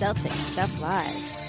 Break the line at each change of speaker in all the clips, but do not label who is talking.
Years.
Celtic Stuff Live.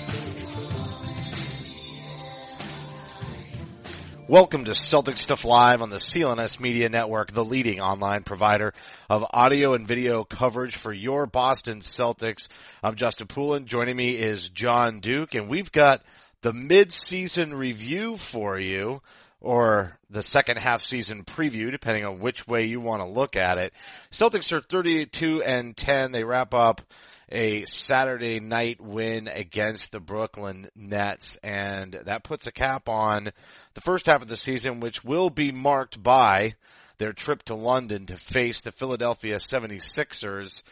Welcome to Celtic Stuff Live on the CLNS Media Network, the leading online provider of audio and video coverage for your Boston Celtics. I'm Justin Poulin. Joining me is Jon Duke, and we've got the mid-season review for you, or the second half season preview, depending on which way you want to look at it. Celtics are 32 and 10. They wrap up a Saturday night win against the Brooklyn Nets, and that puts a cap on the first half of the season, which will be marked by their trip to London to face the Philadelphia 76ers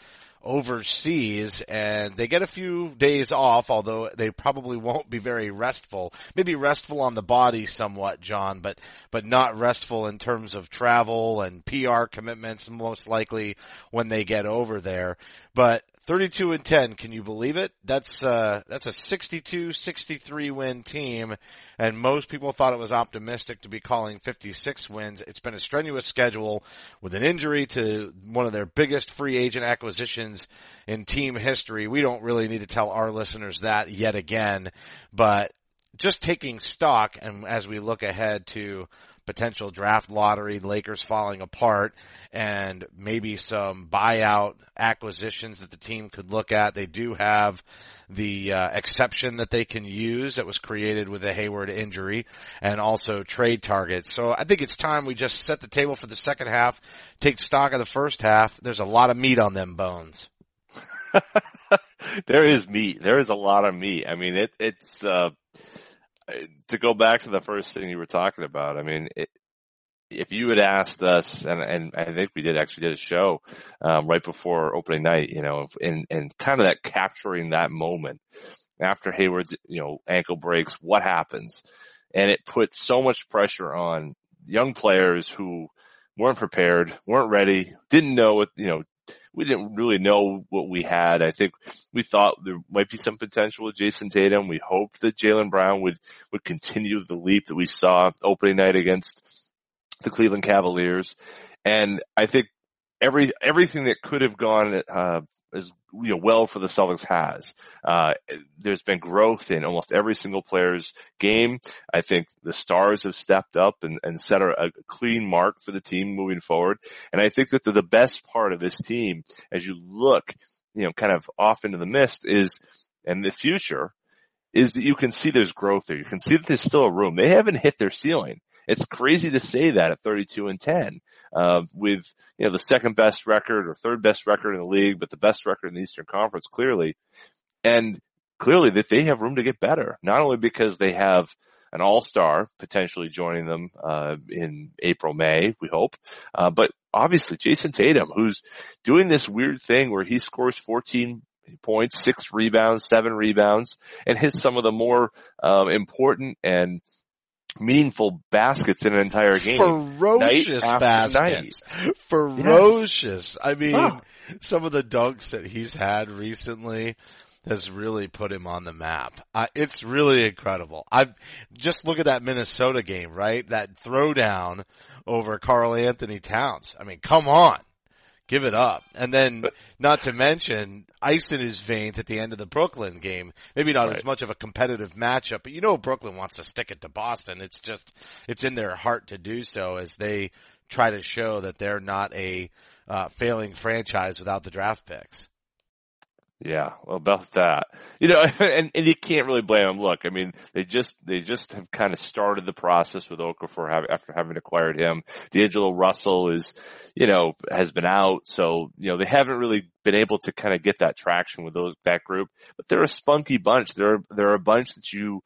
overseas and they get a few days off, although they probably won't be very restful. Maybe restful on the body somewhat, Jon, but, but not restful in terms of travel and PR commitments most likely when they get over there. But 32 and 10, can you believe it? That's, uh, that's a 62-63 win team, and most people thought it was optimistic to be calling 56 wins. It's been a strenuous schedule with an injury to one of their biggest free agent acquisitions in team history. We don't really need to tell our listeners that yet again, but just taking stock and as we look ahead to potential draft lottery, Lakers falling apart, and maybe some buyout acquisitions that the team could look at. They do have the uh, exception that they can use that was created with the Hayward injury, and also trade targets. So I think it's time we just set the table for the second half, take stock of the first half. There's a lot of meat on them bones.
there is meat. There is a lot of meat. I mean, it, it's, uh, to go back to the first thing you were talking about, I mean, it, if you had asked us, and, and I think we did actually did a show um, right before opening night, you know, and and kind of that capturing that moment after Hayward's you know ankle breaks, what happens, and it put so much pressure on young players who weren't prepared, weren't ready, didn't know what you know we didn't really know what we had. I think we thought there might be some potential with Jayson Tatum. We hoped that Jaylen Brown would, would continue the leap that we saw opening night against the Cleveland Cavaliers. And I think every everything that could have gone uh, as you know well for the Celtics has. Uh, there's been growth in almost every single player's game. I think the stars have stepped up and, and set a, a clean mark for the team moving forward. And I think that the, the best part of this team, as you look, you know, kind of off into the mist, is and the future is that you can see there's growth there. You can see that there's still a room. They haven't hit their ceiling. It's crazy to say that at 32 and 10, uh, with, you know, the second best record or third best record in the league, but the best record in the Eastern Conference clearly. And clearly that they have room to get better, not only because they have an all-star potentially joining them, uh, in April, May, we hope, uh, but obviously Jayson Tatum, who's doing this weird thing where he scores 14 points, six rebounds, seven rebounds, and hits some of the more um, important and meaningful baskets in an entire game.
Ferocious baskets. Ferocious. Yes. I mean, some of the dunks that he's had recently has really put him on the map. Uh, it's really incredible. I just look at that Minnesota game, right? That throwdown over Karl-Anthony Towns. I mean, come on give it up. And then, not to mention, ice in his veins at the end of the Brooklyn game. Maybe not right. as much of a competitive matchup, but you know Brooklyn wants to stick it to Boston. It's just, it's in their heart to do so as they try to show that they're not a uh, failing franchise without the draft picks.
Yeah, well, about that, you know, and, and you can't really blame them. Look, I mean, they just they just have kind of started the process with Okafor have, after having acquired him. D'Angelo Russell is, you know, has been out, so you know they haven't really been able to kind of get that traction with those that group. But they're a spunky bunch. They're they're a bunch that you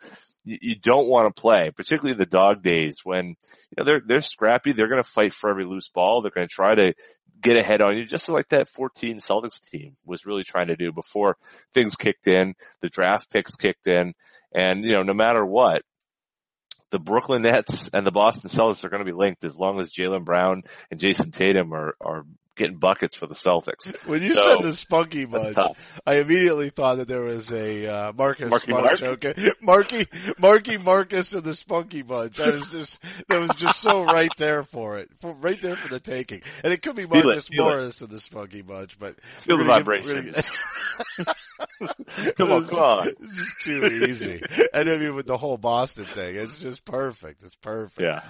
you don't want to play, particularly the dog days when you know they're they're scrappy. They're going to fight for every loose ball. They're going to try to get ahead on you, just like that 14 Celtics team was really trying to do before things kicked in, the draft picks kicked in, and you know, no matter what, the Brooklyn Nets and the Boston Celtics are going to be linked as long as Jaylen Brown and Jayson Tatum are, are getting buckets for the Celtics.
When you
So,
said the spunky bunch. I immediately thought that there was a uh, Marcus
Marky Mark?
joke. Marky, Marky Marcus and the spunky bunch. That is just that was just so right there for it, right there for the taking. And it could be
Feel
Marcus
it.
Morris and the spunky bunch, but
Feel the
gonna give-
vibrations.
gonna-
Come on, come on.
It's just too easy. And I mean, with the whole Boston thing, it's just perfect. It's perfect.
Yeah.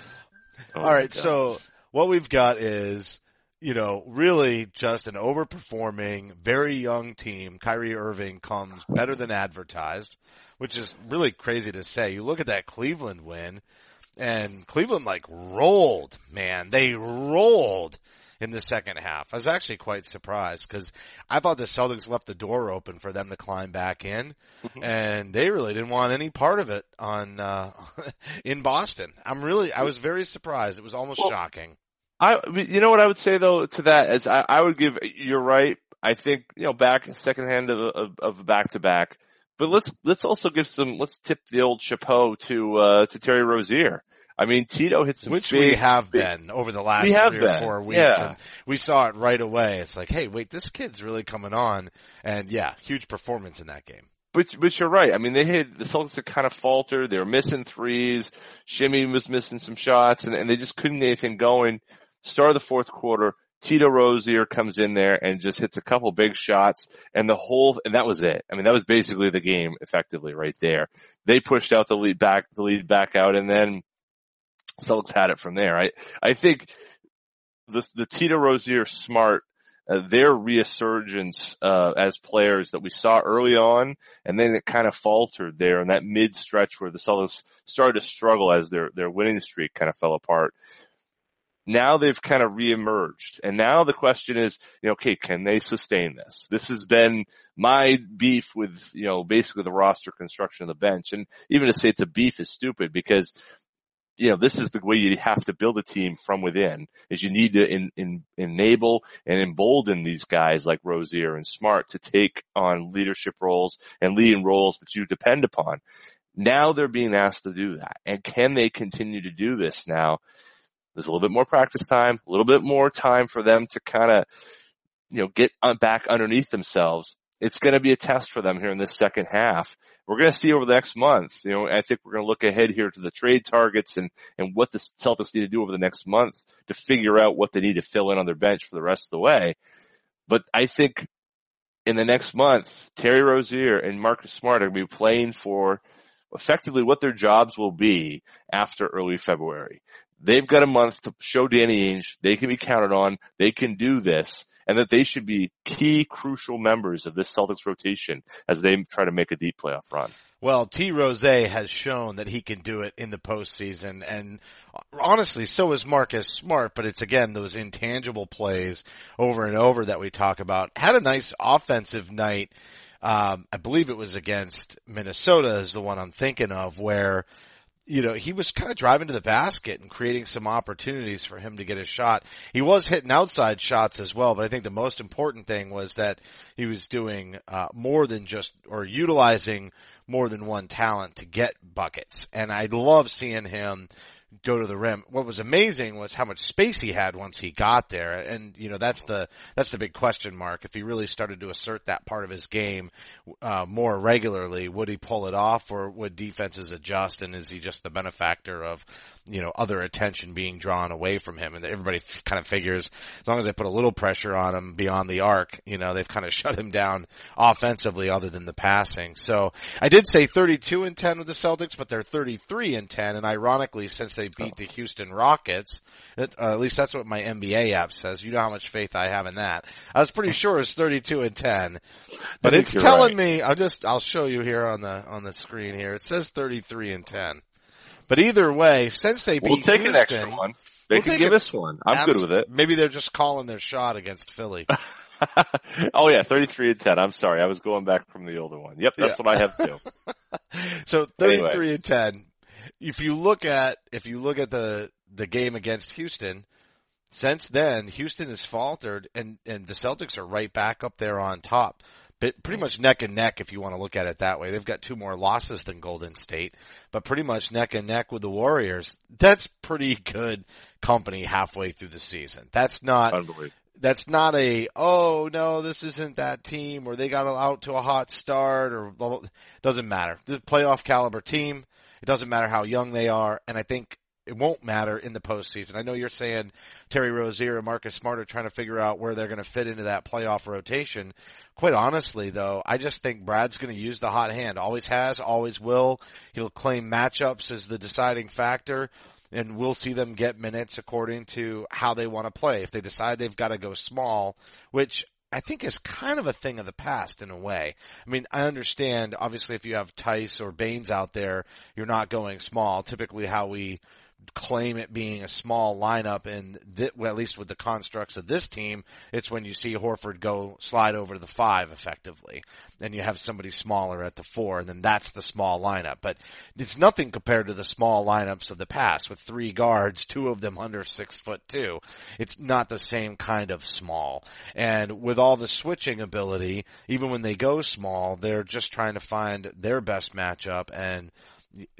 Oh
All right,
God.
so what we've got is, you know, really just an overperforming, very young team. Kyrie Irving comes better than advertised, which is really crazy to say. You look at that Cleveland win, and Cleveland like rolled, man. They rolled in the second half. I was actually quite surprised because I thought the Celtics left the door open for them to climb back in, and they really didn't want any part of it on uh, in Boston. I'm really, I was very surprised. It was almost
Well,
shocking.
I, you know what I would say though to that is I, I would give, you're right. I think, you know, back second hand of, of, of back to back, but let's, let's also give some, let's tip the old chapeau to, uh, to Terry Rozier. I mean, Tito hit some
Which
big,
we have
big-
been over the last three or
been,
four weeks.
yeah.
And we saw it right away. It's like, hey, wait, this kid's really coming on. And yeah, huge performance in that game.
But but you're right. I mean, they had the Celtics had kind of faltered. They were missing threes. Shimmy was missing some shots, and, and they just couldn't get anything going. Start of the fourth quarter, Tito Rozier comes in there and just hits a couple big shots, and the whole and that was it. I mean, that was basically the game, effectively right there. They pushed out the lead back, the lead back out, and then Celtics had it from there. I I think the the Tito Rozier smart uh, their resurgence uh, as players that we saw early on, and then it kind of faltered there in that mid stretch where the Celtics started to struggle as their their winning streak kind of fell apart. Now they've kind of reemerged, and now the question is, you know, okay, can they sustain this? This has been my beef with, you know, basically the roster construction of the bench, and even to say it's a beef is stupid because you know, this is the way you have to build a team from within is you need to in, in, enable and embolden these guys like Rozier and Smart to take on leadership roles and leading roles that you depend upon. Now they're being asked to do that. And can they continue to do this now? There's a little bit more practice time, a little bit more time for them to kind of, you know, get on- back underneath themselves. It's going to be a test for them here in this second half. We're going to see over the next month. You know, I think we're going to look ahead here to the trade targets and, and what the Celtics need to do over the next month to figure out what they need to fill in on their bench for the rest of the way. But I think in the next month, Terry Rozier and Marcus Smart are going to be playing for effectively what their jobs will be after early February. They've got a month to show Danny Ainge they can be counted on, they can do this, and that they should be key crucial members of this Celtics rotation as they try to make a deep playoff run.
Well, T. Rose has shown that he can do it in the postseason, and honestly, so is Marcus Smart. But it's again those intangible plays over and over that we talk about. Had a nice offensive night. Um, I believe it was against Minnesota is the one I'm thinking of, where you know, he was kind of driving to the basket and creating some opportunities for him to get a shot. He was hitting outside shots as well, but I think the most important thing was that he was doing uh, more than just or utilizing more than one talent to get buckets. And I love seeing him go to the rim. What was amazing was how much space he had once he got there. And, you know, that's the, that's the big question mark. If he really started to assert that part of his game, uh, more regularly, would he pull it off or would defenses adjust? And is he just the benefactor of, you know, other attention being drawn away from him? And everybody kind of figures as long as they put a little pressure on him beyond the arc, you know, they've kind of shut him down offensively other than the passing. So I did say 32 and 10 with the Celtics, but they're 33 and 10. And ironically, since they beat the Houston Rockets. It, uh, at least that's what my NBA app says. You know how much faith I have in that. I was pretty sure it's 32 and 10, but it's telling
right.
me, I'll just, I'll show you here on the, on the screen here. It says 33 and 10. But either way, since they beat
We'll take
Houston,
an extra one. They
We'll
can give
it.
us one. I'm good with it.
Maybe they're just calling their shot against Philly.
oh yeah, 33 and 10. I'm sorry. I was going back from the older one. Yep, that's
Yeah.
what I have too.
So 33
Anyway.
and 10. If you look at, if you look at the, the game against Houston, since then, Houston has faltered and, and the Celtics are right back up there on top. But pretty much neck and neck if you want to look at it that way. They've got two more losses than Golden State, but pretty much neck and neck with the Warriors. That's pretty good company halfway through the season. That's not, that's not a oh no this isn't that team or they got out to a hot start or blah, blah. doesn't matter the playoff caliber team it doesn't matter how young they are and i think it won't matter in the postseason. I know you're saying Terry Rozier and Marcus Smart are trying to figure out where they're going to fit into that playoff rotation. Quite honestly though, I just think Brad's going to use the hot hand. Always has, always will. He'll claim matchups as the deciding factor and we'll see them get minutes according to how they want to play. If they decide they've got to go small, which I think is kind of a thing of the past in a way. I mean, I understand obviously if you have Theis or Baynes out there, you're not going small. Typically how we claim it being a small lineup and well, at least with the constructs of this team, it's when you see Horford go slide over to the five effectively. and you have somebody smaller at the four and then that's the small lineup. But it's nothing compared to the small lineups of the past with three guards, two of them under six foot two. It's not the same kind of small. And with all the switching ability, even when they go small, they're just trying to find their best matchup and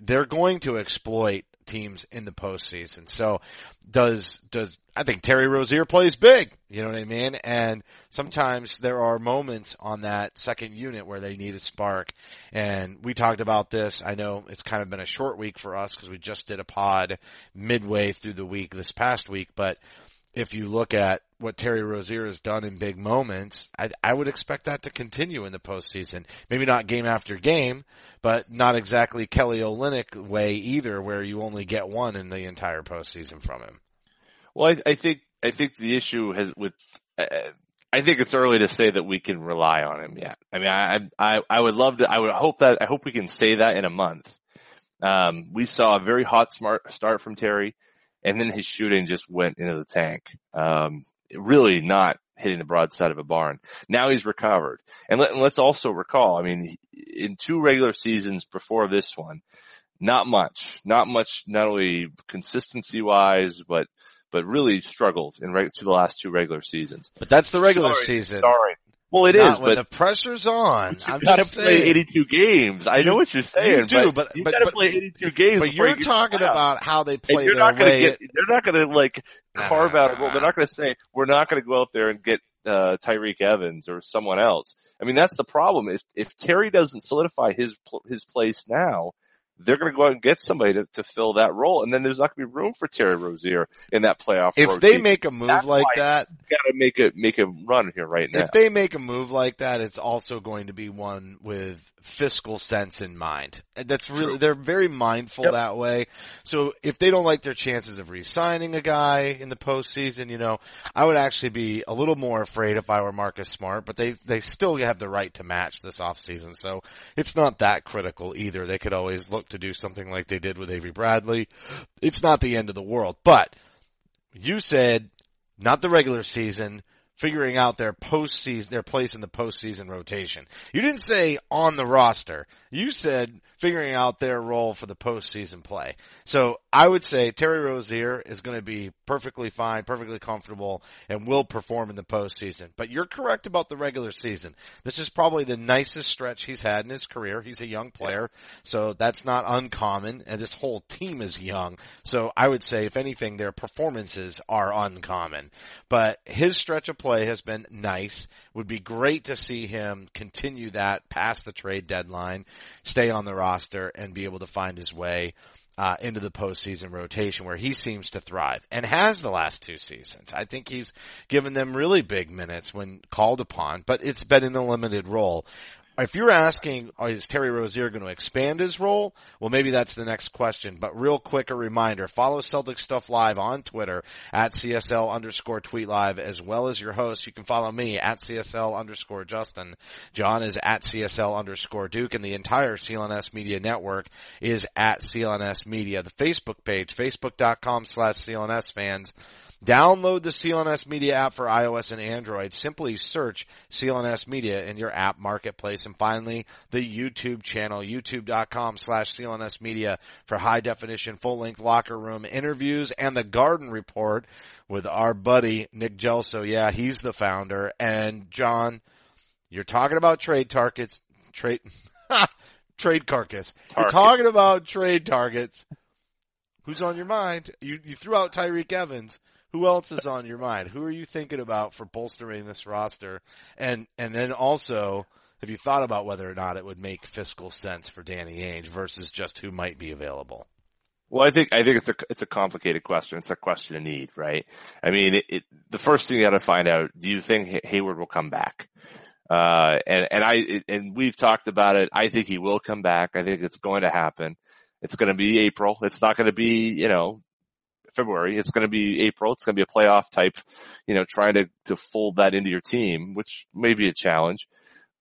they're going to exploit teams in the postseason. So does, does, I think Terry Rozier plays big, you know what I mean? And sometimes there are moments on that second unit where they need a spark. And we talked about this. I know it's kind of been a short week for us because we just did a pod midway through the week this past week, but if you look at what Terry Rozier has done in big moments, I, I would expect that to continue in the postseason. Maybe not game after game, but not exactly Kelly Olynyk way either, where you only get one in the entire postseason from him.
Well, I, I think I think the issue has with. Uh, I think it's early to say that we can rely on him yet. I mean, I I I would love to. I would hope that I hope we can say that in a month. Um, we saw a very hot smart start from Terry, and then his shooting just went into the tank. Um, really not hitting the broadside of a barn. Now he's recovered, and, let, and let's also recall. I mean, in two regular seasons before this one, not much, not much, not only consistency wise, but but really struggled in right to the last two regular seasons.
But that's the regular
Sorry,
season.
Sorry. Well, it
Not
is,
when
but
the pressure's on.
you
I'm
gotta
just
play
saying.
82 games. I know what you're saying.
You do, but-
you
but,
gotta
but,
play 82 games.
But you're
you
talking
to the playoffs.
about how they
And
play
you're not gonna
way.
get. They're not gonna like carve out a role.
Nah.
They're not gonna say we're not gonna go out there and get uh, Tyreke Evans or someone else. I mean, that's the problem. If if Terry doesn't solidify his his place now, they're going to go out and get somebody to, to fill that role, and then there's not going to be room for Terry Rozier in that playoff.
if
rotation.
they make a move
That's
like that,
got to make it, make a run here right now.
if they make a move like that, it's also going to be one with fiscal sense in mind. That's really,
True.
they're very mindful
Yep.
that way. So if they don't like their chances of re-signing a guy in the postseason, you know, I would actually be a little more afraid if I were Marcus Smart, but they, they still have the right to match this offseason. So it's not that critical either. They could always look to do something like they did with Avery Bradley. It's not the end of the world, but you said not the regular season, figuring out their postseason, their place in the postseason rotation. You didn't say on the roster. You said figuring out their role for the postseason play. So I would say Terry Rozier is going to be perfectly fine, perfectly comfortable, and will perform in the postseason. But you're correct about the regular season. This is probably the nicest stretch he's had in his career. He's a young player, so that's not uncommon, and this whole team is young. So I would say, if anything, their performances are uncommon. But his stretch of play has been nice. Would be great to see him continue that past the trade deadline, stay on the roster, and be able to find his way uh, into the postseason rotation where he seems to thrive and has the last two seasons. I think he's given them really big minutes when called upon, but it's been in a limited role. If you're asking, oh, is Terry Rozier going to expand his role? Well, maybe that's the next question. But real quick, a reminder, follow Celtic Stuff Live on Twitter at CSL underscore tweet live as well as your host. You can follow me at CSL underscore Justin. Jon is at CSL underscore Duke and the entire CLNS media network is at CLNS media. The Facebook page, facebook.com slash CLNS fans Download the CLNS Media app for iOS and Android. Simply search CLNS Media in your app marketplace. And finally, the YouTube channel, youtube.com slash CLNS Media for high definition, full length locker room interviews and the garden report with our buddy Nick Gelso. Yeah, he's the founder. And Jon, you're talking about trade targets, trade, trade carcass. Target. You're talking about trade targets. Who's on your mind? You, you threw out Tyreke Evans who else is on your mind? Who are you thinking about for bolstering this roster? And and then also, have you thought about whether or not it would make fiscal sense for Danny Ainge versus just who might be available?
Well, I think I think it's a it's a complicated question. It's a question of need, right? I mean, it, it, the first thing you got to find out: Do you think Hayward will come back? Uh, and and I and we've talked about it. I think he will come back. I think it's going to happen. It's going to be April. It's not going to be you know February. It's going to be April. It's going to be a playoff type, you know, trying to, to fold that into your team, which may be a challenge.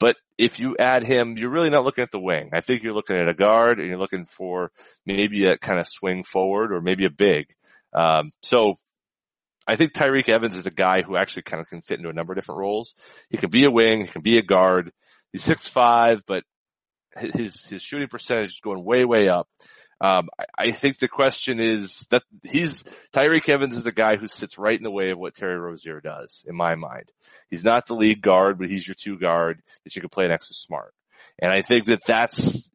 But if you add him, you're really not looking at the wing. I think you're looking at a guard and you're looking for maybe a kind of swing forward or maybe a big. Um, so I think Tyreke Evans is a guy who actually kind of can fit into a number of different roles. He can be a wing. He can be a guard. He's six five, but his, his shooting percentage is going way, way up. Um, I, I, think the question is that he's Tyreke Evans is a guy who sits right in the way of what Terry Rozier does, in my mind. He's not the lead guard, but he's your two guard that you can play next to Smart. And I think that that's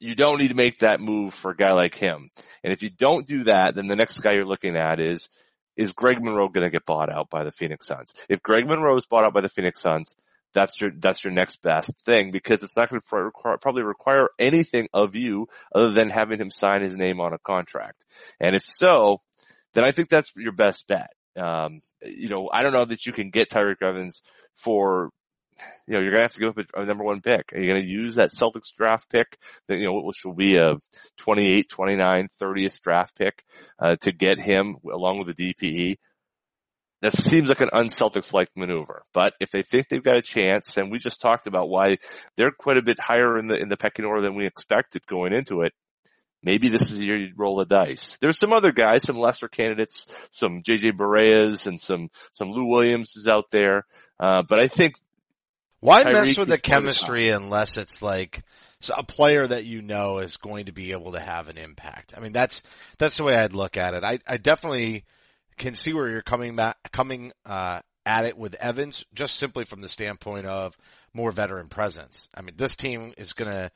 you don't need to make that move for a guy like him. And if you don't do that, then the next guy you're looking at is is Greg Monroe going to get bought out by the Phoenix Suns? If Greg Monroe is bought out by the Phoenix Suns, that's your that's your next best thing because it's not going to require, probably require anything of you other than having him sign his name on a contract. And if so, then I think that's your best bet. Um, you know, I don't know that you can get Tyreke Evans for, you know, you're gonna have to give up a, a number one pick. Are you gonna use that Celtics draft pick that, you know, which will be a 28, 29, 30th draft pick, uh, to get him along with the DPE? That seems like an un-Celtics like maneuver. But if they think they've got a chance, and we just talked about why they're quite a bit higher in the in the pecking order than we expected going into it, maybe this is your roll the dice. There's some other guys, some lesser candidates, some JJ Bareas and some some Lou Williams is out there. Uh, but I think
why mess with the chemistry unless it's like a player that you know is going to be able to have an impact. I mean, that's that's the way I'd look at it. I I definitely can see where you're coming back, coming uh, at it with Evans, just simply from the standpoint of more veteran presence. I mean, this team is going to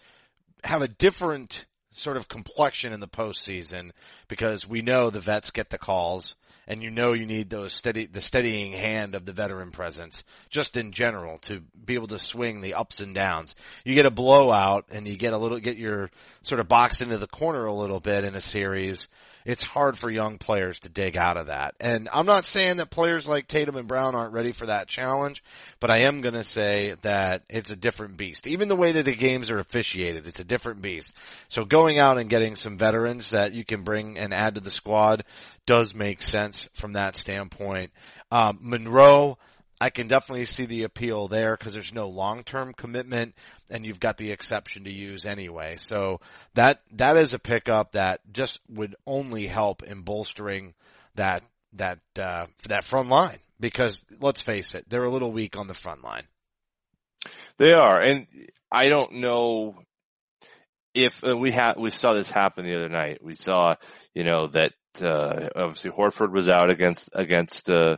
have a different sort of complexion in the postseason because we know the vets get the calls and you know you need those steady, the steadying hand of the veteran presence just in general to be able to swing the ups and downs. You get a blowout and you get a little, get your sort of boxed into the corner a little bit in a series it's hard for young players to dig out of that. And I'm not saying that players like Tatum and Brown aren't ready for that challenge, but I am going to say that it's a different beast. Even the way that the games are officiated, it's a different beast. So going out and getting some veterans that you can bring and add to the squad does make sense from that standpoint. Um, Monroe, I can definitely see the appeal there because there's no long-term commitment and you've got the exception to use anyway. So that, that is a pickup that just would only help in bolstering that, that, uh, that front line because let's face it, they're a little weak on the front line.
They are. And I don't know if uh, we had, we saw this happen the other night. We saw, you know, that uh, obviously Horford was out against against uh,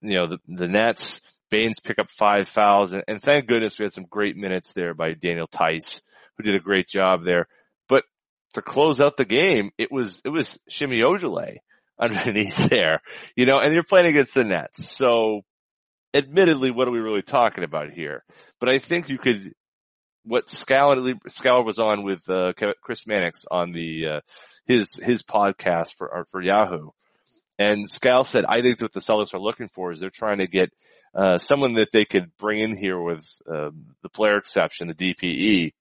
you know the the Nets. Baynes pick up five fouls, and, and thank goodness we had some great minutes there by Daniel Theis, who did a great job there. But to close out the game, it was it was Semi Ojeleye underneath there, you know, and you're playing against the Nets, so admittedly, what are we really talking about here? But I think you could what Scal was on with uh, Chris Mannix on the uh, his his podcast for for Yahoo. And Scal said, I think what the Celtics are looking for is they're trying to get uh, someone that they could bring in here with uh, the player exception, the DPE,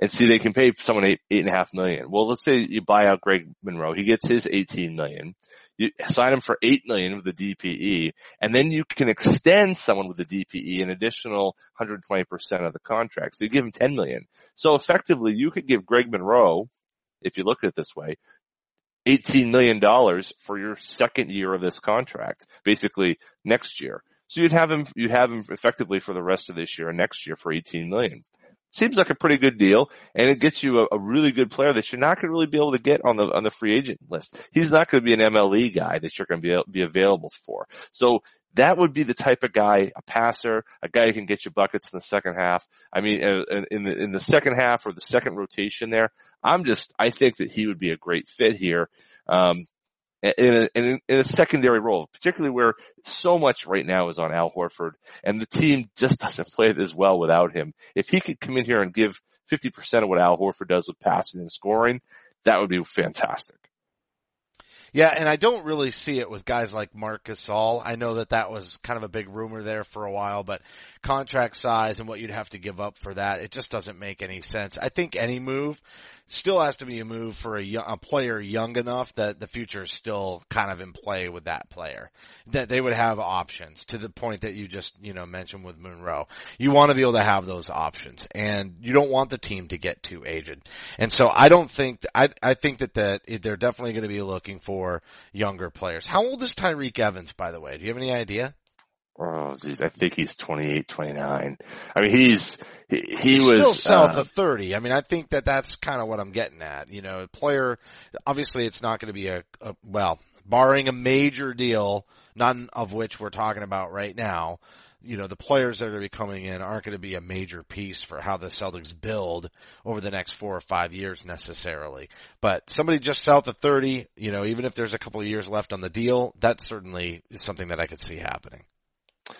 and see they can pay someone eight eight and a half million. Well, let's say you buy out Greg Monroe, he gets his eighteen million. You sign him for eight million with the DPE, and then you can extend someone with the DPE an additional 120 percent of the contract. So you give him 10 million. So effectively, you could give Greg Monroe, if you look at it this way, $18 million for your second year of this contract, basically next year. So you'd have him, you'd have him effectively for the rest of this year and next year for 18 million. Seems like a pretty good deal and it gets you a, a really good player that you're not going to really be able to get on the, on the free agent list. He's not going to be an MLE guy that you're going to be, be available for. So that would be the type of guy, a passer, a guy who can get you buckets in the second half. I mean, in the, in the second half or the second rotation there, I'm just, I think that he would be a great fit here. Um, in a, in a, in a secondary role, particularly where so much right now is on Al Horford and the team just doesn't play as well without him. If he could come in here and give 50% of what Al Horford does with passing and scoring, that would be fantastic.
Yeah, and I don't really see it with guys like Marc Gasol. I know that that was kind of a big rumor there for a while, but contract size and what you'd have to give up for that, it just doesn't make any sense. I think any move still has to be a move for a, a player young enough that the future is still kind of in play with that player. That they would have options to the point that you just, you know, mentioned with Monroe. You want to be able to have those options and you don't want the team to get too aged. And so I don't think, I, I think that, that they're definitely going to be looking for younger players. How old is Tyreke Evans, by the way? Do you have any idea?
Oh, geez, I think he's 28, 29. I mean, he's, he, he
he's
was.
still south
uh,
of 30. I mean, I think that that's kind of what I'm getting at. You know, a player, obviously it's not going to be a, a, well, barring a major deal, none of which we're talking about right now, you know, the players that are going to be coming in aren't going to be a major piece for how the Celtics build over the next four or five years necessarily. But somebody just south of 30, you know, even if there's a couple of years left on the deal, that certainly is something that I could see happening.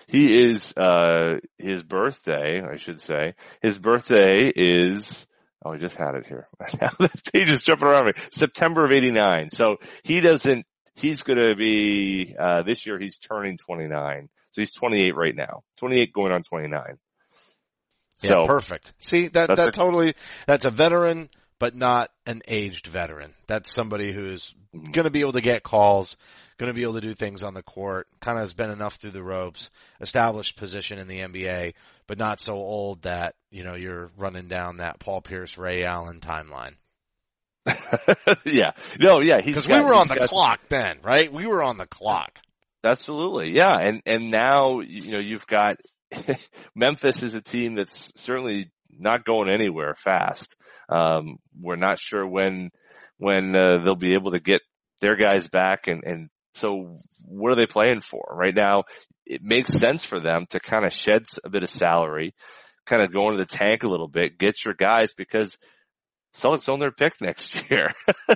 He is, uh, his birthday, I should say. His birthday is, oh, I just had it here. now that page is jumping around me. September of 89. So he doesn't, he's gonna be, uh, this year he's turning 29. So he's 28 right now. 28 going on 29.
Yeah,
So
perfect. See that
That's
that
a-
totally that's a veteran, but not an aged veteran. That's somebody who's
Mm-hmm.
going to be able to get calls, going to be able to do things on the court. Kind of has been enough through the ropes, established position in the NBA, but not so old that you know you're running down that Paul Pierce, Ray Allen timeline.
yeah. No, yeah, he's
Because we were on the
got-
clock then, right? We were on the clock.
Absolutely. Yeah. And, and now, you know, you've got Memphis is a team that's certainly not going anywhere fast. Um, we're not sure when, when, uh, they'll be able to get their guys back. And, and so what are they playing for right now? It makes sense for them to kind of shed a bit of salary, kind of go into the tank a little bit, get your guys because Celtics own their pick next year.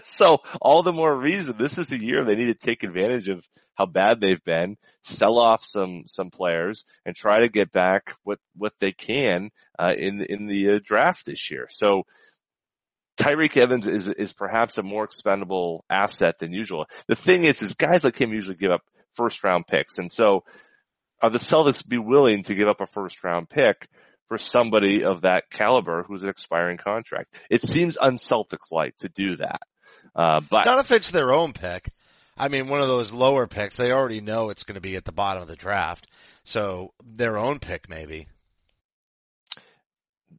so all the more reason this is a year they need to take advantage of how bad they've been, sell off some, some players and try to get back what, what they can, uh, in, in the uh, draft this year. So Tyreke Evans is, is perhaps a more expendable asset than usual. The thing is, is guys like him usually give up first round picks. And so are the Celtics be willing to give up a first round pick for somebody of that caliber who's an expiring contract? It seems un-Celtics like to do that. Uh, but
Not if it's their own pick. I mean, one of those lower picks, they already know it's going to be at the bottom of the draft. So their own pick maybe.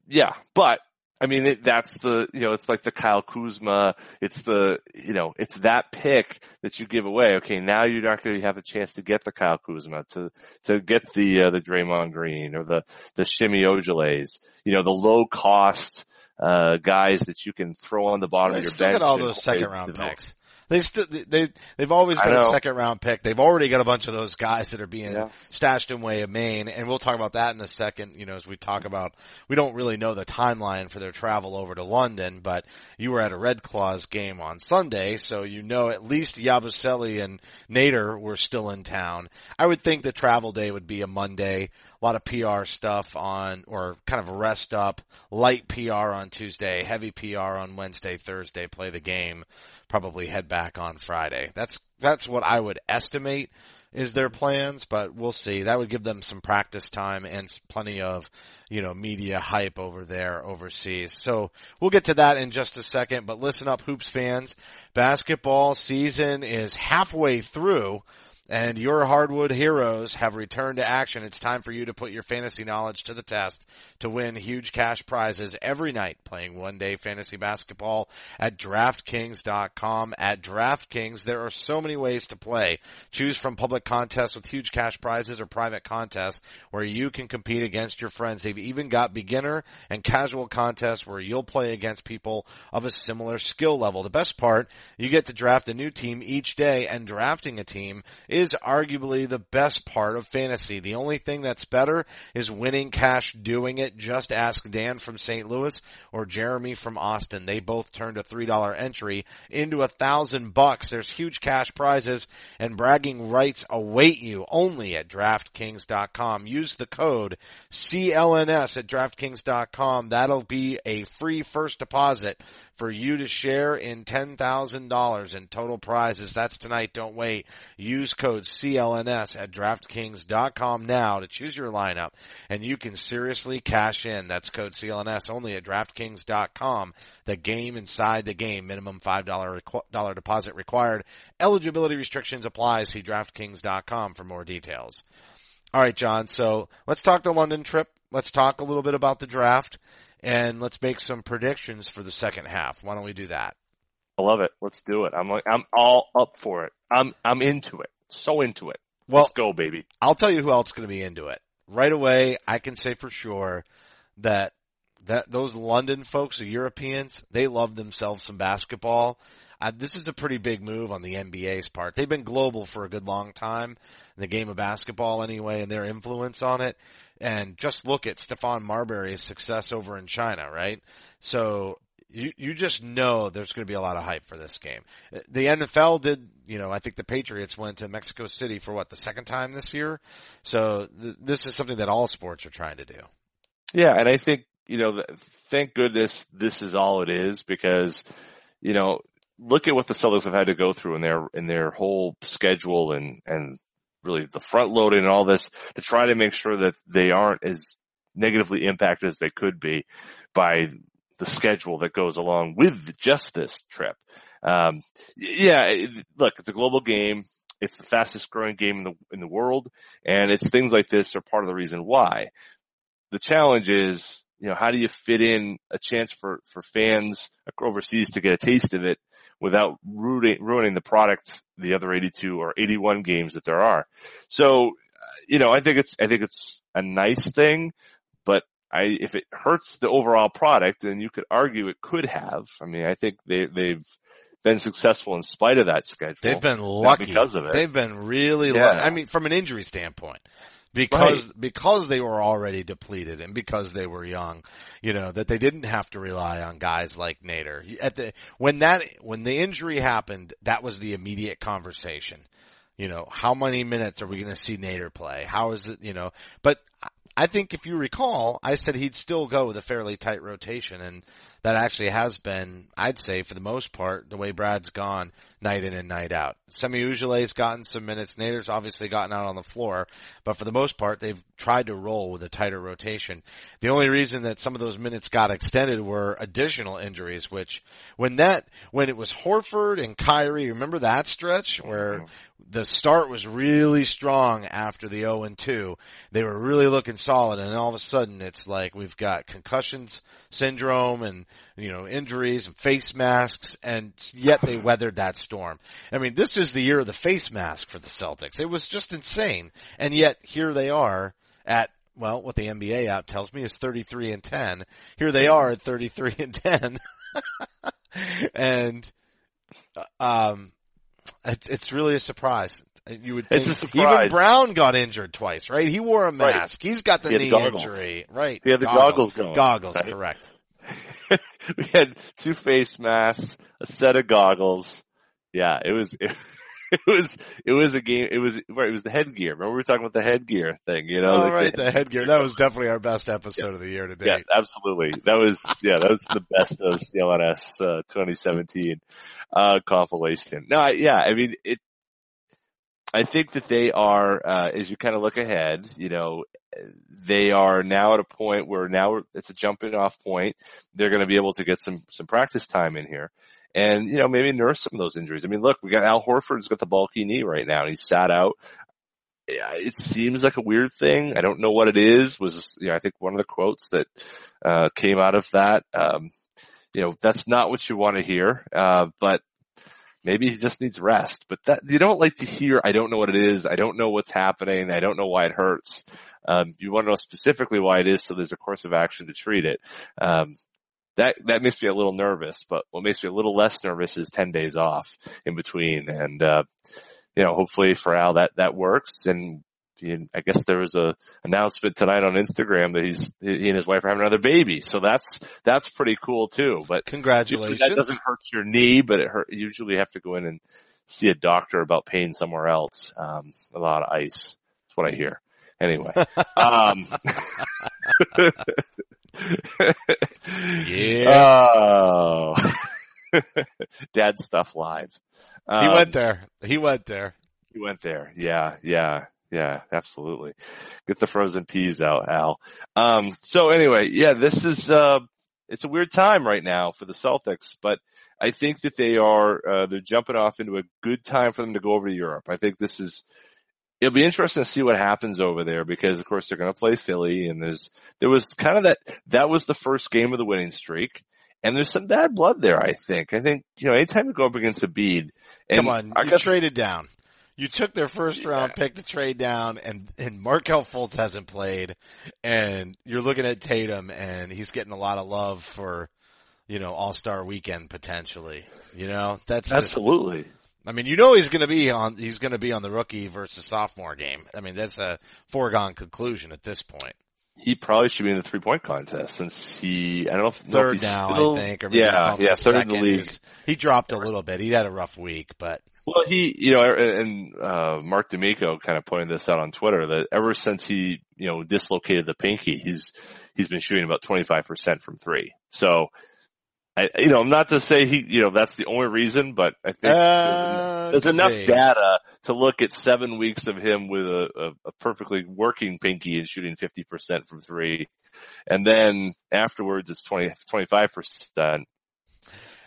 yeah, but I mean, it, that's the, you know, it's like the Kyle Kuzma. It's the, you know, it's that pick that you give away. Okay. Now you're not going to have a chance to get the Kyle Kuzma to, to get the, uh, the Draymond Green or the, the Semi Ojeleyes, you know, the low cost, uh, guys that you can throw on the bottom of your
still
Look
at all those second round picks. They still they they've always got a second round pick. They've already got a bunch of those guys that are being
Yeah.
stashed in way of Maine, and we'll talk about that in a second. You know, as we talk about, we don't really know the timeline for their travel over to London, but you were at a Red Claws game on Sunday, so you know at least Yabusele and Nader were still in town. I would think the travel day would be a Monday. A lot of PR stuff on, or kind of rest up, light PR on Tuesday, heavy PR on Wednesday, Thursday, play the game, probably head back on Friday. That's, that's what I would estimate is their plans, but we'll see. That would give them some practice time and plenty of, you know, media hype over there overseas. So we'll get to that in just a second, but listen up, Hoops fans. Basketball season is halfway through and your hardwood heroes have returned to action. It's time for you to put your fantasy knowledge to the test to win huge cash prizes every night playing one day fantasy basketball at DraftKings.com. At DraftKings, there are so many ways to play. Choose from public contests with huge cash prizes or private contests where you can compete against your friends. They've even got beginner and casual contests where you'll play against people of a similar skill level. The best part, you get to draft a new team each day and drafting a team is arguably the best part of fantasy. The only thing that's better is winning cash doing it. Just ask Dan from St. Louis or Jeremy from Austin. They both turned a $3 entry into a thousand bucks. There's huge cash prizes and bragging rights await you only at DraftKings.com. Use the code CLNS at DraftKings.com. That'll be a free first deposit for you to share in $10,000 in total prizes. That's tonight. Don't wait. Use code CLNS at DraftKings.com now to choose your lineup and you can seriously cash in. That's code CLNS only at DraftKings.com. The game inside the game. Minimum $5 requ- deposit required. Eligibility restrictions apply. See DraftKings.com for more details. All right, Jon. So let's talk the London trip. Let's talk a little bit about the draft and let's make some predictions for the second half. Why don't we do that?
I love it. Let's do it. I'm like, I'm all up for it. I'm, I'm into it. So into it.
Well,
Let's go, baby.
I'll tell you who else is going to be into it. Right away, I can say for sure that that those London folks, the Europeans, they love themselves some basketball. Uh, this is a pretty big move on the NBA's part. They've been global for a good long time, the game of basketball anyway, and their influence on it. And just look at Stephon Marbury's success over in China, right? So you you just know there's going to be a lot of hype for this game. The NFL did, you know, I think the Patriots went to Mexico City for what the second time this year. So th- this is something that all sports are trying to do.
Yeah, and I think you know, thank goodness this is all it is because you know, look at what the Celtics have had to go through in their in their whole schedule and and really the front loading and all this to try to make sure that they aren't as negatively impacted as they could be by the schedule that goes along with just this trip. Um, yeah, look, it's a global game. It's the fastest growing game in the in the world, and it's things like this are part of the reason why. The challenge is, you know, how do you fit in a chance for for fans overseas to get a taste of it without ruining ruining the product, the other 82 or 81 games that there are. So, you know, I think it's I think it's a nice thing, I, if it hurts the overall product, then you could argue it could have. I mean, I think they, they've been successful in spite of that schedule.
They've been lucky
because of it.
They've been really
Yeah.
lucky. I mean, from an injury standpoint. Because, because they were already depleted and because they were young, you know, that they didn't have to rely on guys like Nader. At the, when that, when the injury happened, that was the immediate conversation. You know, how many minutes are we going to see Nader play? How is it, you know, but I think if you recall, I said he'd still go with a fairly tight rotation and that actually has been, I'd say for the most part, the way Brad's gone night in and night out. Semi Ojeleye's gotten some minutes. Nader's obviously gotten out on the floor, but for the most part, they've tried to roll with a tighter rotation. The only reason that some of those minutes got extended were additional injuries, which when that, when it was Horford and Kyrie, remember that stretch where mm-hmm. The start was really strong after the 0 and 2. They were really looking solid and all of a sudden it's like we've got concussions syndrome and, you know, injuries and face masks and yet they weathered that storm. I mean, this is the year of the face mask for the Celtics. It was just insane. And yet here they are at well, what the NBA app tells me is 33 and 10. Here they are at 33 and 10. and, um, it, it's really a surprise. You would think
It's a surprise.
even Brown got injured twice, right? He wore a
Right.
mask. He's got the
He
knee
goggles.
injury, right?
He had the goggles going,
Goggles,
right?
correct.
we had two face masks, a set of goggles. Yeah, it was, it, it was it was a game. It was right. It was the headgear. Remember we were talking about the headgear thing. You know,
Oh,
like
right, the headgear. That was definitely our best episode of the year today.
Yeah, absolutely. That was yeah, that was the best of CLNS uh, 2017 uh, compilation. No, I, yeah, I mean it. I think that they are, uh, as you kind of look ahead, you know, they are now at a point where now it's a jumping off point. They're going to be able to get some some practice time in here, and you know maybe nurse some of those injuries. I mean, look, we got Al Horford's got the bulky knee right now, and he's sat out. It seems like a weird thing. I don't know what it is. Was you know, I think one of the quotes that uh, came out of that. Um, you know, that's not what you want to hear, uh, but maybe he just needs rest. But that you don't like to hear. I don't know what it is. I don't know what's happening. I don't know why it hurts. Um, you want to know specifically why it is, so there's a course of action to treat it. Um, that that makes me a little nervous. But what makes me a little less nervous is ten days off in between, and uh, you know, hopefully for Al that that works. And I guess there was a announcement tonight on Instagram that he's he and his wife are having another baby. So that's that's pretty cool too. But
Congratulations.
that doesn't hurt your knee, but it hurt. Usually you have to go in and see a doctor about pain somewhere else. Um, a lot of ice. That's what I hear. Anyway, um,
Yeah.
Oh, dad stuff live.
he
Um,
went there. He went there.
He went there. Yeah, yeah, yeah, absolutely. Get the frozen peas out, Al. Um, so anyway, yeah, this is, uh, it's a weird time right now for the Celtics, but I think that they are, uh, they're jumping off into a good time for them to go over to Europe. I think this is, it'll be interesting to see what happens over there because of course they're going to play Philly and there's, there was kind of that, that was the first game of the winning streak. And there's some bad blood there, I think. I think, you know, anytime you go up against Embiid, and
Come on,
I
you
guess,
traded down. You took their first round pick to trade down, and and Markelle Fultz hasn't played, and you're looking at Tatum, and he's getting a lot of love for, you know, All Star Weekend potentially. You know, that's just,
absolutely.
I mean, you know, he's going to be on. He's going to be on the rookie versus sophomore game. I mean, that's a foregone conclusion at this point.
he probably should be in the three point contest since he I don't know if, know if
Third now,
still-
I think. Or maybe
yeah, yeah, third in the league.
He dropped a little bit. He had a rough week, but
Well, he you know and uh Mark D'Amico kind of pointed this out on Twitter that ever since he you know dislocated the pinky, he's he's been shooting about twenty five percent from three. So. I, you know, I'm not to say he, you know, that's the only reason, but I think
Uh,
there's, there's enough data to look at seven weeks of him with a, a, a perfectly working pinky and shooting 50% from three. And then afterwards it's 20, 25%.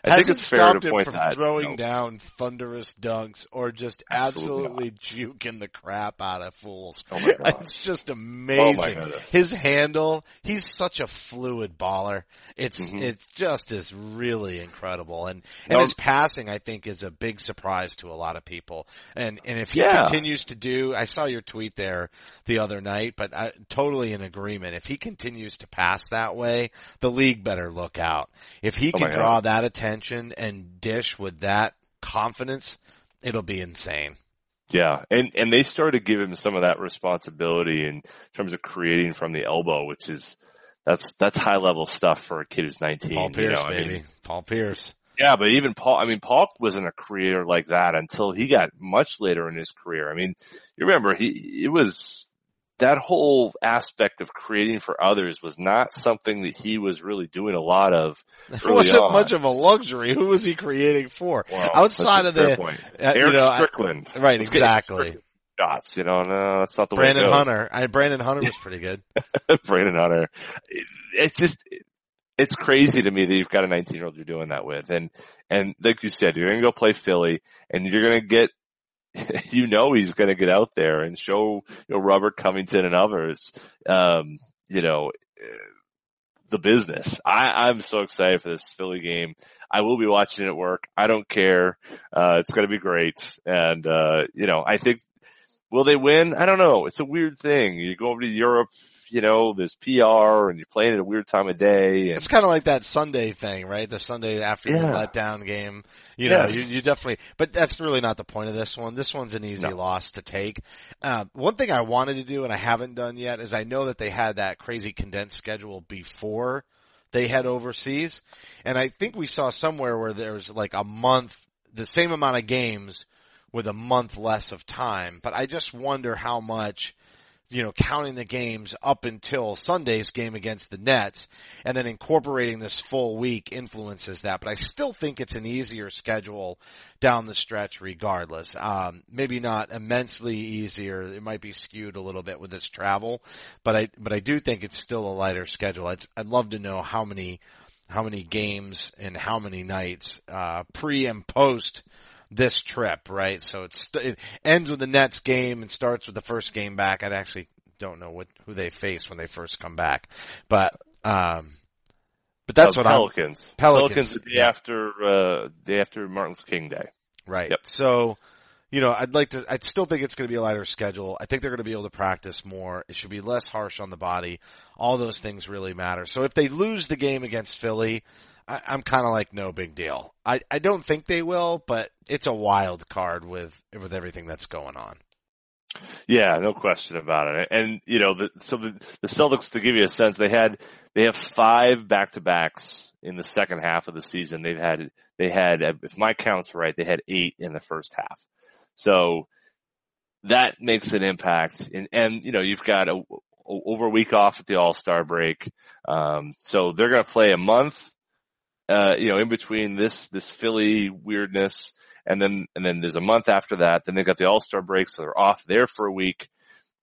I think
Hasn't
it's fair
stopped
to
him
point
from
that.
throwing
know,
down thunderous dunks or just
Absolutely
absolutely juking the crap out of fools.
Oh
It's just
Oh
amazing.
goodness.
His handle, he's such a fluid baller. It's
Mhm.
it just is really incredible. And and
No.
his passing I think is a big surprise to a lot of people. And and if he
Yeah.
continues to do I saw your tweet there the other night, but I totally in agreement. If he continues to pass that way, the league better look out. If he
Oh
can draw that attention and dish with that confidence, it'll be insane.
Yeah, and and they started to give him some of that responsibility in terms of creating from the elbow, which is that's that's high level stuff for a kid who's 19.
Paul
you
Pierce,
know, I mean,
baby. Paul Pierce.
Yeah, but even Paul, I mean, Paul wasn't a creator like that until he got much later in his career. I mean, you remember he, it was that whole aspect of creating for others was not something that he was really doing a lot of.
It wasn't
on.
much of a luxury. Who was he creating for?
Well,
Outside of the,
point.
uh, you
Erick
know, I-
Strickland,
right,
Let's
exactly.
shots, you know, no, that's not the
Brandon
way goes.
Hunter. I, Brandon Hunter was pretty good.
Brandon Hunter. It- It's just, it's crazy to me that you've got a 19 year old you're doing that with. And, and like you said, you're going to go play Philly and you're going to get, you know, he's going to get out there and show, you know, Robert Covington and others, um, you know, eh, the business. I, I'm so excited for this Philly game. I will be watching it at work. I don't care. Uh, it's going to be great. And, uh, you know, I think, will they win? I don't know. It's a weird thing. You go over to Europe, you know, there's PR and you're playing at a weird time of day. And
It's kind of like that Sunday thing, right? The Sunday afternoon
Yeah.
letdown game. You know,
Yes.
you, you definitely, but that's really not the point of this one. This one's an easy
No.
loss to take. Uh, one thing I wanted to do and I haven't done yet is I know that they had that crazy condensed schedule before they head overseas. And I think we saw somewhere where there's like a month, the same amount of games with a month less of time. But I just wonder how much you know, counting the games up until Sunday's game against the Nets and then incorporating this full week influences that. But I still think it's an easier schedule down the stretch regardless. Um, maybe not immensely easier. It might be skewed a little bit with this travel, but I, but I do think it's still a lighter schedule. I'd, I'd love to know how many, how many games and how many nights, uh, pre and post this trip, right? So it's, it ends with the Nets game and starts with the first game back. I actually don't know what who they face when they first come back, but um, but that's
Oh,
what
Pelicans.
I'm Pelicans.
Pelicans the day
yeah.
after uh day after Martin Luther King Day.
Right.
Yep.
So, you know, I'd like to, I'd still think it's going to be a lighter schedule. I think they're going to be able to practice more. It should be less harsh on the body. All those things really matter. So if they lose the game against Philly, I, I'm kind of like, no big deal. I, I don't think they will, but it's a wild card with, with everything that's going on.
Yeah, no question about it. And you know, the, so the, the Celtics, to give you a sense, they had they have five back to backs in the second half of the season. They've had they had, if my count's right, they had eight in the first half. So that makes an impact. And and you know, you've got a, over a week off at the All Star break, um, so they're going to play a month. Uh, you know, in between this this Philly weirdness and then and then there's a month after that. Then they got the All Star break, so they're off there for a week.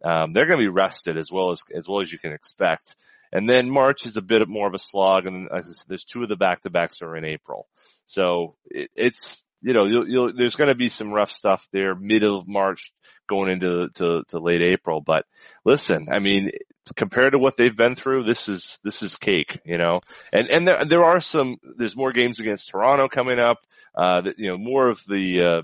Um, they're going to be rested as well as as well as you can expect. And then March is a bit more of a slog, and there's two of the back to backs are in April, so it, it's you know you'll, you'll, there's going to be some rough stuff there, middle of March going into to, to late April. But listen, I mean, compared to what they've been through, this is this is cake, you know. And and there, there are some there's more games against Toronto coming up. Uh, that, you know, more of the uh,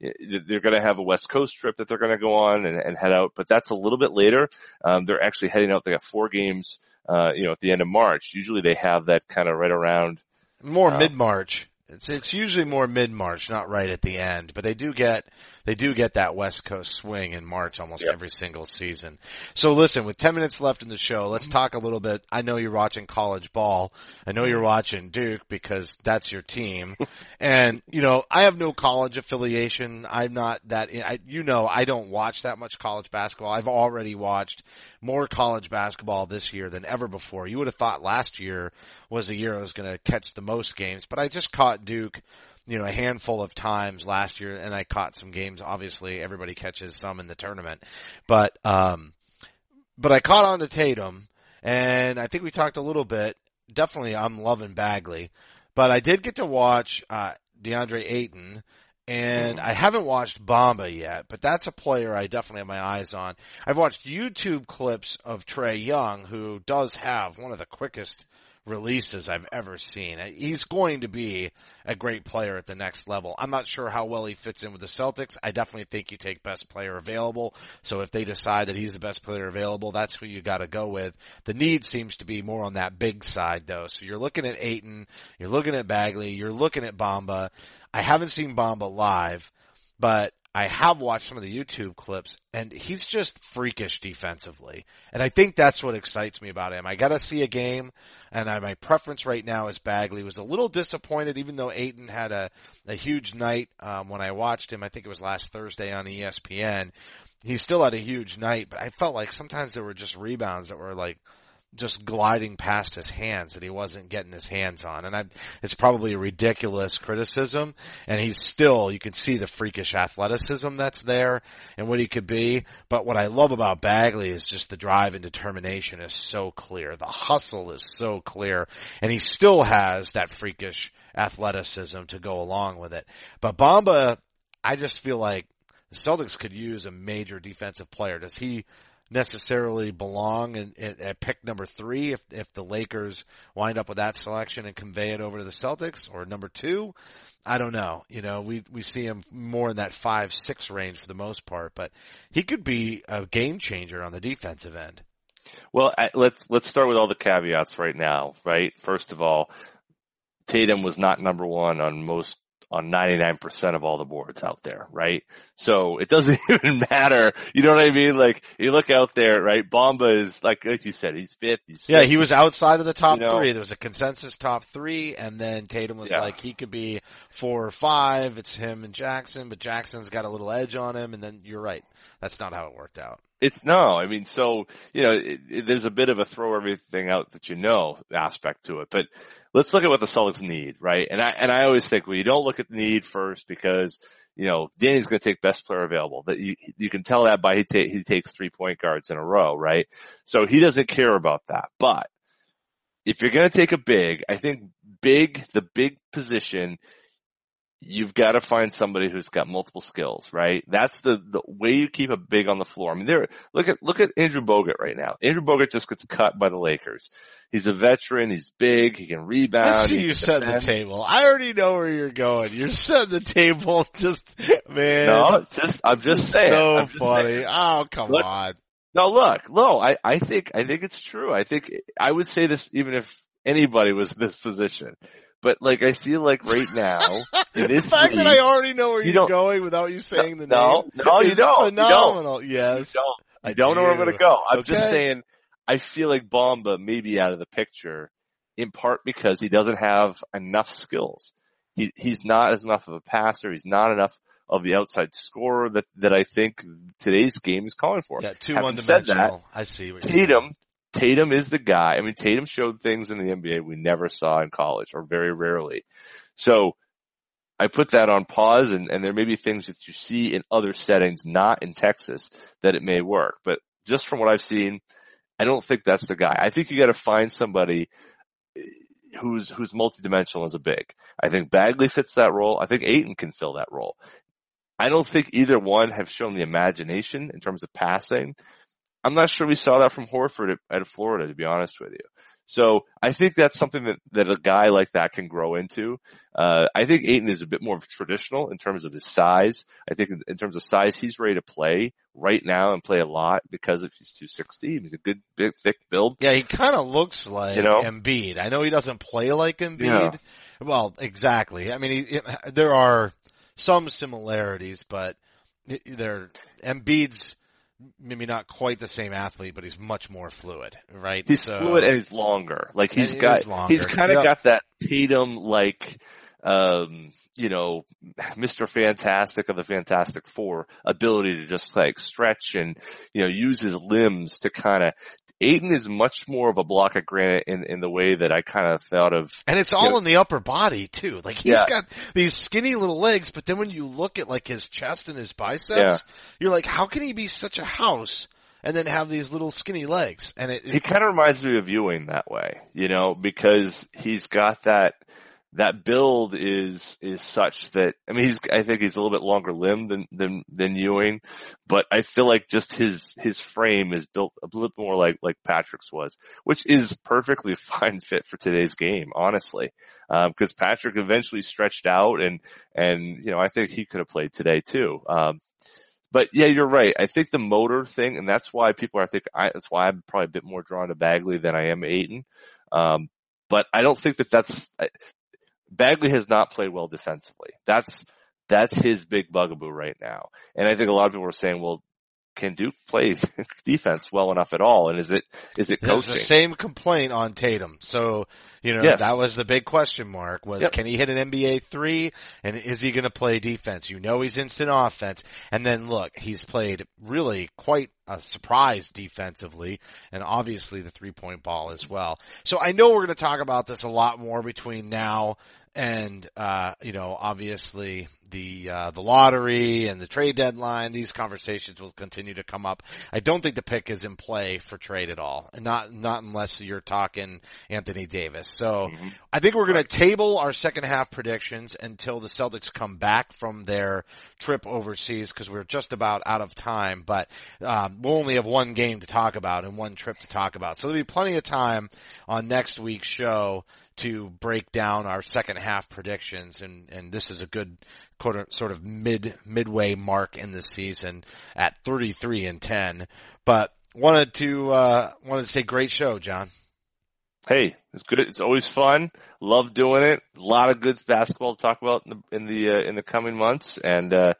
they're going to have a West Coast trip that they're going to go on and, and, head out, but that's a little bit later. Um, they're actually heading out. They got four games, uh, you know, at the end of March. Usually they have that kind of right around
More
Uh,
mid March. It's it's usually more mid March, not right at the end. But they do get they do get that West Coast swing in March almost
Yep.
every single season. So listen, with ten minutes left in the show, let's talk a little bit. I know you're watching college ball. I know you're watching Duke because that's your team. and you know, I have no college affiliation. I'm not that. I, you know, I don't watch that much college basketball. I've already watched more college basketball this year than ever before. You would have thought last year was the year I was going to catch the most games, but I just caught Duke, you know, a handful of times last year and I caught some games. Obviously everybody catches some in the tournament, but, um, but I caught on to Tatum and I think we talked a little bit. Definitely I'm loving Bagley, but I did get to watch, uh, DeAndre Ayton and I haven't watched Bamba yet, but that's a player I definitely have my eyes on. I've watched YouTube clips of Trae Young, who does have one of the quickest releases I've ever seen. He's going to be a great player at the next level. I'm not sure how well he fits in with the Celtics. I definitely think you take best player available. So if they decide that he's the best player available, that's who you got to go with. The need seems to be more on that big side though. So you're looking at Ayton, you're looking at Bagley, you're looking at Bamba. I haven't seen Bamba live, but I have watched some of the YouTube clips and he's just freakish defensively. And I think that's what excites me about him. I gotta see a game and I, my preference right now is Bagley. Was a little disappointed even though Ayton had a, a huge night, um, when I watched him. I think it was last Thursday on ESPN. He still had a huge night, but I felt like sometimes there were just rebounds that were like, just gliding past his hands that he wasn't getting his hands on. And I, it's probably a ridiculous criticism. And he's still, you can see the freakish athleticism that's there and what he could be. But what I love about Bagley is just the drive and determination is so clear. The hustle is so clear. And he still has that freakish athleticism to go along with it. But Bamba, I just feel like the Celtics could use a major defensive player. Does he necessarily belong in, in, at pick number three if if the Lakers wind up with that selection and convey it over to the Celtics or number two. I don't know. You know, we we see him more in that five six range for the most part, but he could be a game changer on the defensive end.
Well, let's let's start with all the caveats right now, right? First of all, Tatum was not number one on most on 99% of all the boards out there, right? So it doesn't even matter. You know what I mean? Like you look out there, right? Bamba is like, like you said, he's fifth. He's
Yeah,
sixth.
he was outside of the top
You know?
three. There was a consensus top three, and then Tatum was
Yeah.
like he could be four or five. It's him and Jackson, but Jackson's got a little edge on him. And then you're right, that's not how it worked out.
It's no, I mean, so, you know, it, it, there's a bit of a throw everything out that you know aspect to it, but let's look at what the Celtics need, right? And I, and I always think, well, you don't look at the need first because, you know, Danny's going to take best player available. That you, you can tell that by he, ta- he takes three point guards in a row, right? So he doesn't care about that. But if you're going to take a big, I think big, the big position, you've got to find somebody who's got multiple skills, right? That's the, the way you keep a big on the floor. I mean, there, look at, look at Andrew Bogut right now. Andrew Bogut just gets cut by the Lakers. He's a veteran. He's big. He can rebound.
I see you set the table. I already know where you're going. You're setting the table. Just man,
No, just, I'm just saying.
so
just
funny.
saying.
Oh come
Look-
on.
No, look, no, I, I think, I think it's true. I think, I would say this even if anybody was in this position. But like, I feel like right now, in this
the fact that I already know where
you
you're going without you saying the
no,
name.
no, you
is
don't. You don't.
Phenomenal. Yes.
You don't.
I
don't know where I'm going to go. I'm just saying, I feel like Bamba may be out of the picture in part because he doesn't have enough skills. He, he's not as enough of a passer. He's not enough of the outside scorer that, that I think today's game is calling for.
Yeah, too
Having
one
said that,
dimensional. I see what you're.
Tatum, Tatum is the guy. I mean, Tatum showed things in the NBA we never saw in college or very rarely. So I put that on pause and, and there may be things that you see in other settings, not in Texas, that it may work. But just from what I've seen, I don't think that's the guy. I think you gotta find somebody eh, who's, who's multidimensional as a big. I think Bagley fits that role. I think Ayton can fill that role. I don't think either one have shown the imagination in terms of passing. I'm not sure we saw that from Horford at, at Florida, to be honest with you. So I think that's something that, that a guy like that can grow into. Uh, I think Ayton is a bit more traditional in terms of his size. I think in, in terms of size, he's ready to play right now and play a lot because if he's 260. He's a good, big, thick build.
Yeah, he kind of looks like
You know?
Embiid. I know he doesn't play like Embiid.
Yeah.
Well, exactly. I mean, he, there are some similarities, but they're Embiid's maybe not quite the same athlete, but he's much more fluid, right?
He's
So-
fluid and he's longer. Like he's got, he's kind of
Yep.
got that Tatum like, um, you know, Mr. Fantastic of the Fantastic Four ability to just like stretch and, you know, use his limbs to kind of, Ayton is much more of a block of granite in, in the way that I kind of thought of.
And it's all
Yeah.
in the upper body too. Like he's
Yeah.
got these skinny little legs, but then when you look at like his chest and his biceps,
Yeah.
you're like, how can he be such a house and then have these little skinny legs? And it,
He kind of reminds me of Ewing that way, you know, because he's got that, that build is, is such that, I mean, he's, I think he's a little bit longer limbed than, than, than Ewing, but I feel like just his, his frame is built a little bit more like, like Patrick's was, which is perfectly fine fit for today's game, honestly. Um, cause Patrick eventually stretched out and, and, you know, I think he could have played today too. Um, but yeah, you're right. I think the motor thing, and that's why people are, I think, I, that's why I'm probably a bit more drawn to Bagley than I am Ayton. Um, but I don't think that that's, Bagley has not played well defensively. That's, that's his big bugaboo right now. And I think a lot of people are saying, well, can Duke play defense well enough at all? And is it, is it
There's the same complaint on Tatum. So, you know,
Yes.
that was the big question mark was
Yep.
can he hit an NBA three and is he going to play defense? You know, he's instant offense. And then look, he's played really quite a surprise defensively and obviously the three point ball as well. So I know we're going to talk about this a lot more between now and, uh, you know, obviously the, uh, the lottery and the trade deadline. These conversations will continue to come up. I don't think the pick is in play for trade at all. And not, not unless you're talking Anthony Davis. So
Mhm.
I think we're going to table our second half predictions until the Celtics come back from their trip overseas because we're just about out of time, but, um, we'll only have one game to talk about and one trip to talk about. So there'll be plenty of time on next week's show to break down our second half predictions and, and this is a good sort of mid, midway mark in the season at 33 and 10, but wanted to, uh, wanted to say great show, Jon.
Hey, it's good. It's always fun. Love doing it. A lot of good basketball to talk about in the in the, uh, in the coming months, and uh,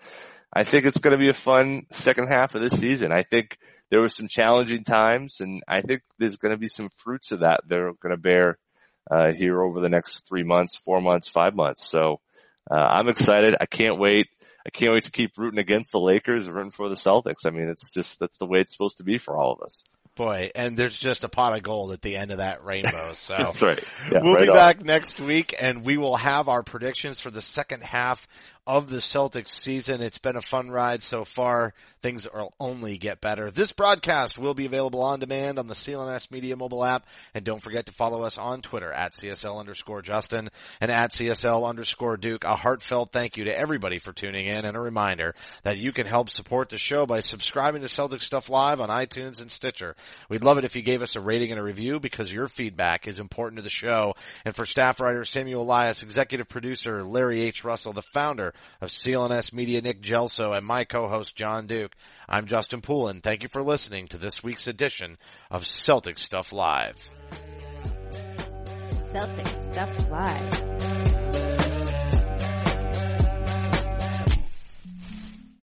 I think it's going to be a fun second half of this season. I think there were some challenging times, and I think there's going to be some fruits of that that are going to bear uh, here over the next three months, four months, five months. So uh, I'm excited. I can't wait. I can't wait to keep rooting against the Lakers, rooting for the Celtics. I mean, it's just that's the way it's supposed to be for all of us.
Boy, and there's just a pot of gold at the end of that rainbow. So
That's right. Yeah,
we'll
right
be
on.
back next week and we will have our predictions for the second half of the Celtics season. It's been a fun ride so far. Things will only get better. This broadcast will be available on demand on the CLNS Media mobile app. And don't forget to follow us on Twitter at CSL underscore Justin and at CSL underscore Duke. A heartfelt thank you to everybody for tuning in and a reminder that you can help support the show by subscribing to Celtic Stuff Live on iTunes and Stitcher. We'd love it if you gave us a rating and a review because your feedback is important to the show. And for staff writer Samuel Elias, executive producer Larry H. Russell, the founder of CLNS Media Nick Gelso, and my co-host Jon Duke, I'm Justin Poulin. Thank you for listening to this week's edition of Celtic Stuff Live.
Celtic Stuff Live.